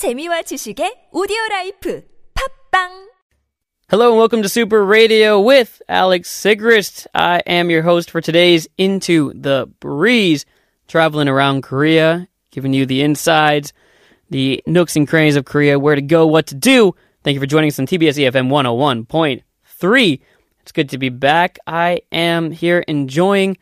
재미와 지식의 오디오 라이프 팝빵 Hello and welcome to Super Radio with Alex Sigrist. I am your host for today's Into the Breeze, traveling around Korea, giving you the insides, the nooks and crannies of Korea, where to go, what to do. Thank you for joining us on TBS EFM 101.3. It's good to be back. I am here enjoying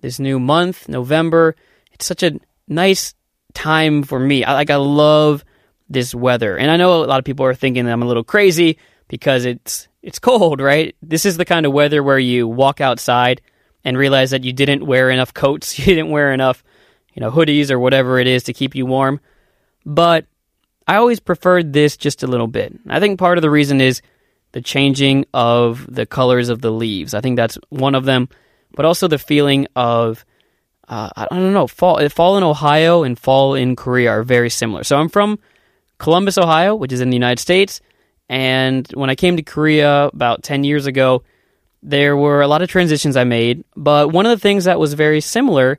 this new month, November. It's such a nice time for me. I like I love this weather. And I know a lot of people are thinking that I'm a little crazy because it's it's cold, right? This is the kind of weather where you walk outside and realize that you didn't wear enough coats, you didn't wear enough, you know, hoodies or whatever it is to keep you warm. But I always preferred this just a little bit. I think part of the reason is the changing of the colors of the leaves. I think that's one of them, but also the feeling of uh, I don't know fall fall in Ohio and fall in Korea are very similar. So I'm from Columbus, Ohio, which is in the United States. And when I came to Korea about 10 years ago, there were a lot of transitions I made. But one of the things that was very similar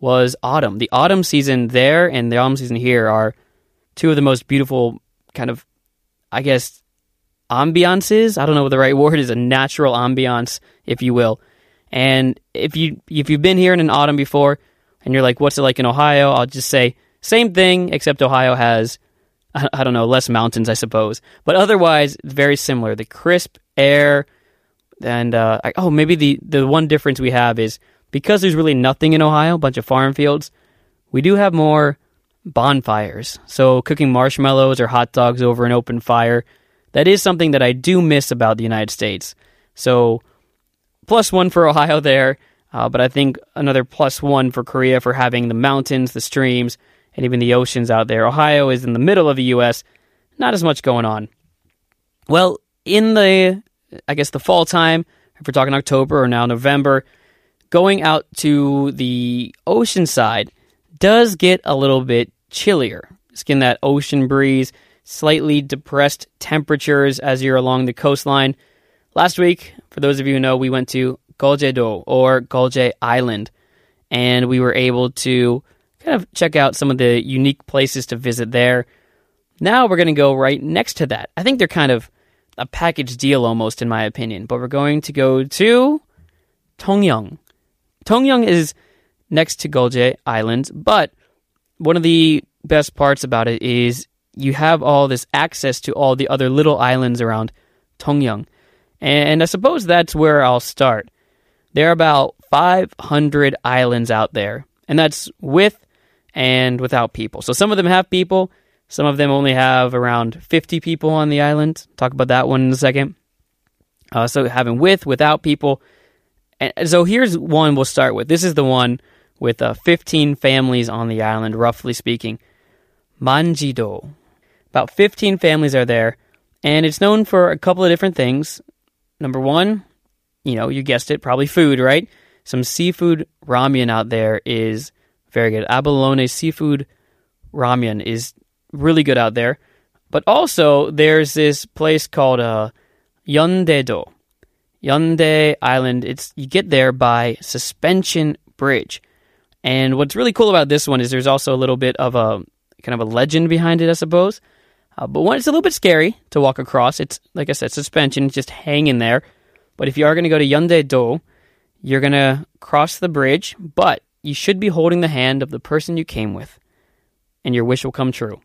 was autumn. The autumn season there and the autumn season here are two of the most beautiful kind of, I guess, ambiances. I don't know what the right word is, a natural ambiance, if you will. And if you if you've been here in an autumn before and you're like, what's it like in Ohio? I'll just say same thing, except Ohio has I don't know, less mountains, I suppose. But otherwise, very similar. The crisp air, and uh, oh, maybe the the one difference we have is because there's really nothing in Ohio, a bunch of farm fields. We do have more bonfires, so cooking marshmallows or hot dogs over an open fire. That is something that I do miss about the United States. So, plus one for Ohio there, uh, but I think another plus one for Korea for having the mountains, the streams, and even the oceans out there. Ohio is in the middle of the U.S., not as much going on. Well, in the, I guess, the fall time, if we're talking October or now November, going out to the ocean side does get a little bit chillier. Just getting that ocean breeze, slightly depressed temperatures as you're along the coastline. Last week, for those of you who know, we went to Geojedo or Geoje Island, and we were able to kind of check out some of the unique places to visit there. Now we're going to go right next to that. I think they're kind of a package deal almost, in my opinion. But we're going to go to Tongyeong. Tongyeong is next to Geoje Island, but one of the best parts about it is you have all this access to all the other little islands around Tongyeong. And I suppose that's where I'll start. There are about 500 islands out there, and that's with and without people. So some of them have people, some of them only have around 50 people on the island. Talk about that one in a second. Uh, so having with, without people. And so here's one we'll start with. This is the one with uh, 15 families on the island, roughly speaking. Manjido. About 15 families are there, and it's known for a couple of different things. Number one, you know, you guessed it, probably food, right? Some seafood ramen out there is very good. Abalone seafood ramen is really good out there. But also, there's this place called uh, Yeondae-do. Yeondae Island. It's you get there by suspension bridge. And what's really cool about this one is there's also a little bit of a kind of a legend behind it, I suppose. Uh, but one, it's a little bit scary to walk across. It's like I said, suspension, just hanging there. But if you are going to go to Yeondae-do, you're going to cross the bridge, but you should be holding the hand of the person you came with, and your wish will come true.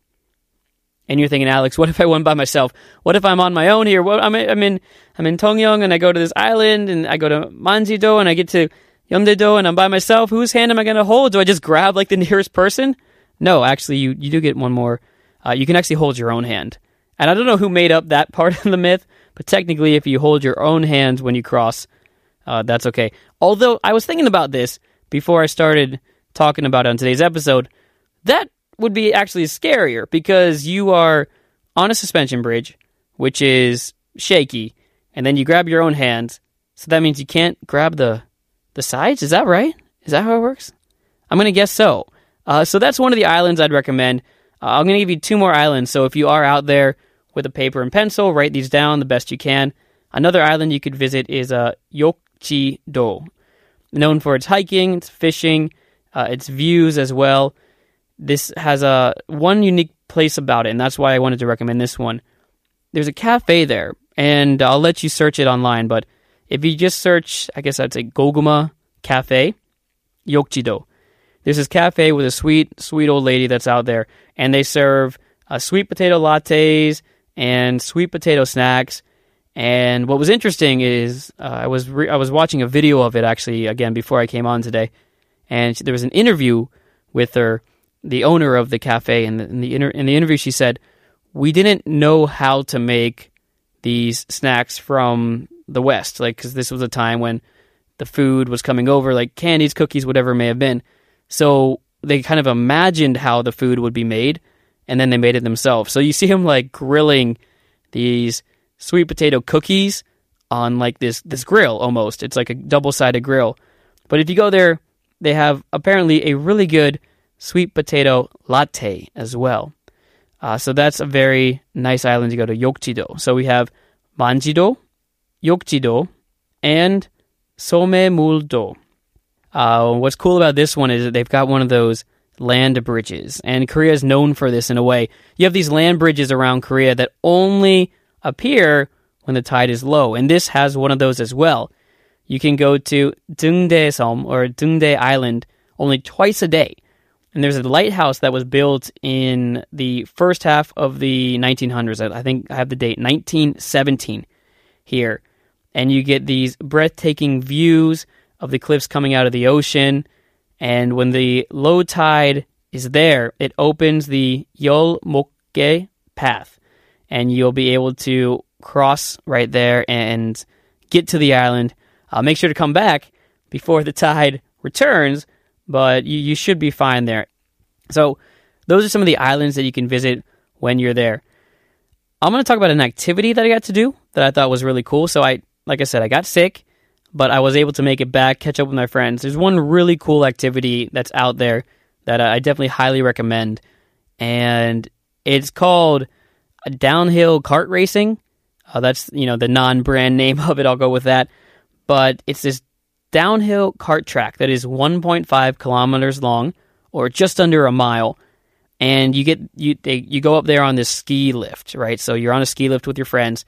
And you're thinking, Alex, what if I went by myself? What if I'm on my own here? What, I'm, I'm in I'm in Tongyeong and I go to this island and I go to Manjido and I get to Yeondae-do and I'm by myself. Whose hand am I going to hold? Do I just grab like the nearest person? No, actually, you you do get one more. Uh, you can actually hold your own hand. And I don't know who made up that part of the myth, but technically, if you hold your own hands when you cross, uh, that's okay. Although I was thinking about this before I started talking about it on today's episode, that would be actually scarier because you are on a suspension bridge, which is shaky, and then you grab your own hands. So that means you can't grab the the sides. Is that right? Is that how it works? I'm gonna guess so. Uh, so that's one of the islands I'd recommend. Uh, I'm gonna give you two more islands. So if you are out there with a paper and pencil, write these down the best you can. Another island you could visit is uh, Yokji-do known for its hiking, its fishing, uh, its views as well. this has a one unique place about it, and that's why I wanted to recommend this one. There's a cafe there, and I'll let you search it online. But if you just search, I guess I'd say Goguma Cafe, Yokjido. There's this cafe with a sweet, sweet old lady that's out there, and they serve uh, sweet potato lattes and sweet potato snacks. And what was interesting is uh, I was re- I was watching a video of it actually again before I came on today, and there was an interview with her, the owner of the cafe, and in the, inter- in the interview she said, "We didn't know how to make these snacks from the West, like because this was a time when the food was coming over, like candies, cookies, whatever it may have been. So they kind of imagined how the food would be made, and then they made it themselves. So you see him like grilling these sweet potato cookies on like this this grill almost. It's like a double sided grill. But if you go there, they have apparently a really good sweet potato latte as well. Uh, so that's a very nice island to go to, Yokjido. So we have Manjido, Yokjido, and Somaemuldo. Uh, what's cool about this one is that they've got one of those land bridges, and Korea is known for this in a way. You have these land bridges around Korea that only appear when the tide is low, and this has one of those as well. You can go to Dungdae Som or Dungdae Island only twice a day. And there's a lighthouse that was built in the first half of the 1900s. I think I have the date 1917 here. And you get these breathtaking views of the cliffs coming out of the ocean. And when the low tide is there, it opens the Yol Mokke path. And you'll be able to cross right there and get to the island. Uh, make sure to come back before the tide returns but you, you should be fine there. So, those are some of the islands that you can visit when you're there. I'm going to talk about an activity that I got to do that I thought was really cool. So, I, like I said, I got sick, but I was able to make it back, catch up with my friends. There's one really cool activity that's out there that I definitely highly recommend, and it's called downhill kart racing. Uh, that's you know the non-brand name of it. I'll go with that. But it's this downhill kart track that is 1.5 kilometers long, or just under a mile. And you get you they, you go up there on this ski lift, right? So you're on a ski lift with your friends,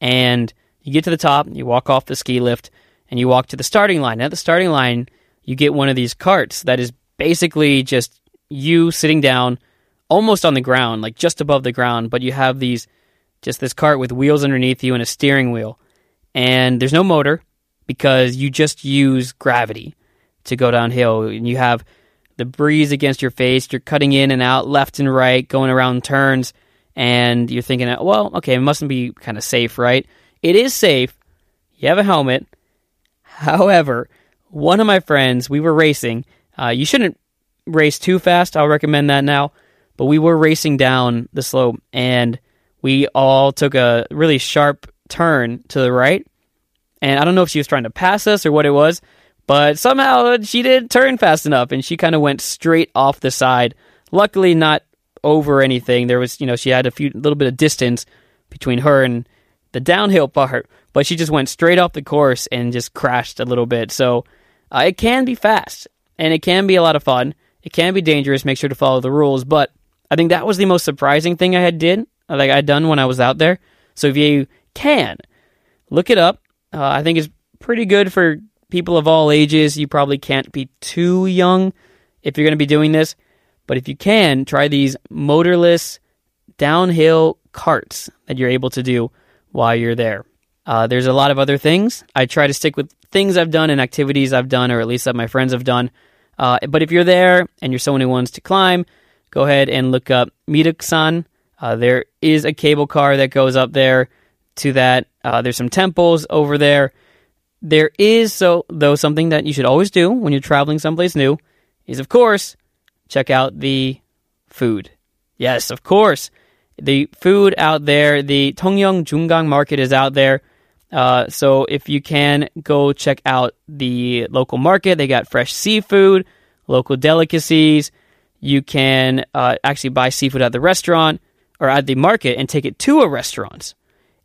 and you get to the top, you walk off the ski lift, and you walk to the starting line. At the starting line, you get one of these carts that is basically just you sitting down, almost on the ground, like just above the ground, but you have these just this cart with wheels underneath you and a steering wheel, and there's no motor because you just use gravity to go downhill. And you have the breeze against your face. You're cutting in and out left and right going around turns. And you're thinking well okay it mustn't be kind of safe right? It is safe. You have a helmet. However one of my friends we were racing. Uh, you shouldn't race too fast. I'll recommend that now but we were racing down the slope and we all took a really sharp turn to the right and I don't know if she was trying to pass us or what it was, but somehow she didn't turn fast enough and she kind of went straight off the side. Luckily, not over anything. There was, you know, she had a few little bit of distance between her and the downhill part, but she just went straight off the course and just crashed a little bit. So uh, it can be fast and it can be a lot of fun. It can be dangerous. Make sure to follow the rules. But I think that was the most surprising thing I had did, like I done when I was out there. So if you can look it up, uh, I think it's pretty good for people of all ages. You probably can't be too young if you're going to be doing this, but if you can, try these motorless downhill carts that you're able to do while you're there. Uh, there's a lot of other things. I try to stick with things I've done and activities I've done, or at least that my friends have done. Uh, but if you're there and you're someone who wants to climb, go ahead and look up Mireuksan. Uh, there is a cable car that goes up there to that. Uh, there's some temples over there. There is so though something that you should always do when you're traveling someplace new is of course check out the food. Yes, of course. The food out there, the Tongyeong Jungang market is out there. Uh, so if you can go check out the local market, they got fresh seafood, local delicacies. You can uh, actually buy seafood at the restaurant or at the market and take it to a restaurant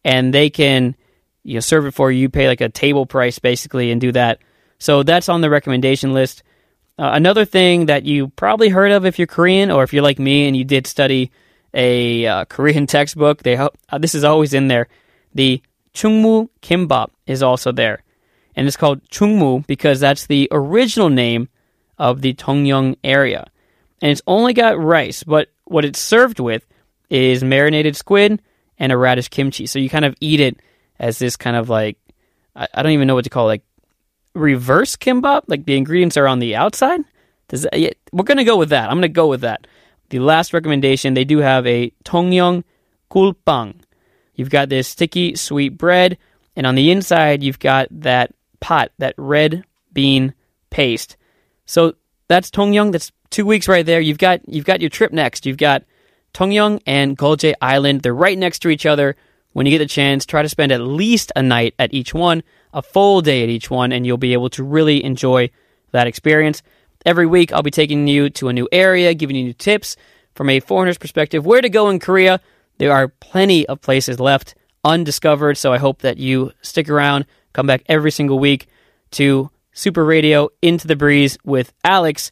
and they can you know serve it for you. You pay like a table price basically and do that. So that's on the recommendation list. Uh, another thing that you probably heard of if you're Korean, or if you're like me and you did study a uh, Korean textbook, they uh, this is always in there. The chungmu kimbap is also there, and it's called chungmu because that's the original name of the Tongyeong area, and it's only got rice. But what it's served with is marinated squid and a radish kimchi. So you kind of eat it as this kind of like I, I don't even know what to call it, like reverse kimbap. Like the ingredients are on the outside. Does that, yeah, we're gonna go with that. I'm gonna go with that. The last recommendation they do have a tongyong gulpang. You've got this sticky sweet bread, and on the inside you've got that pot, that red bean paste. So that's tongyong. That's two weeks right there. You've got you've got your trip next. You've got Tongyeong and Geoje Island. They're right next to each other. When you get the chance, try to spend at least a night at each one, a full day at each one, and you'll be able to really enjoy that experience. Every week, I'll be taking you to a new area, giving you new tips from a foreigner's perspective where to go in Korea. There are plenty of places left undiscovered, so I hope that you stick around, come back every single week to Super Radio Into the Breeze with Alex.